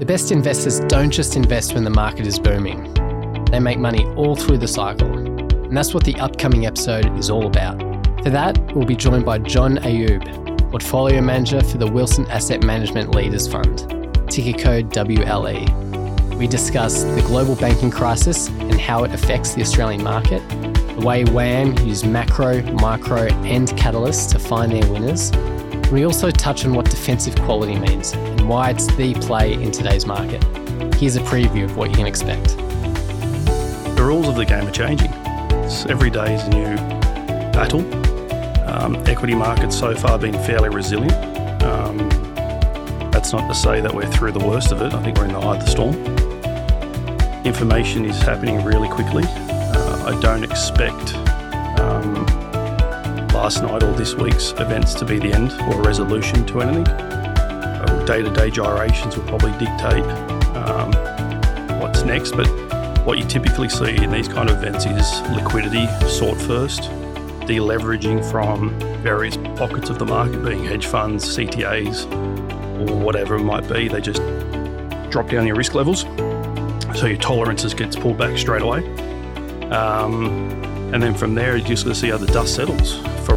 The best investors don't just invest when the market is booming, they make money all through the cycle. And that's what the upcoming episode is all about. For that, we'll be joined by John Ayoub, Portfolio Manager for the Wilson Asset Management Leaders Fund, ticker code WLE. We discuss the global banking crisis and how it affects the Australian market, the way WAM use macro, micro, and catalysts to find their winners. We also touch on what defensive quality means and why it's the play in today's market. Here's a preview of what you can expect. The rules of the game are changing. It's, every day is a new battle. Um, equity markets so far been fairly resilient. Um, that's not to say that we're through the worst of it. I think we're in the eye of the storm. Information is happening really quickly. Uh, I don't expect last night or this week's events to be the end or a resolution to anything. Day to day gyrations will probably dictate um, what's next, but what you typically see in these kind of events is liquidity sought first, deleveraging from various pockets of the market, being hedge funds, CTAs, or whatever it might be. They just drop down your risk levels. So your tolerances gets pulled back straight away. Um, and then from there, you're just going to see how the dust settles. For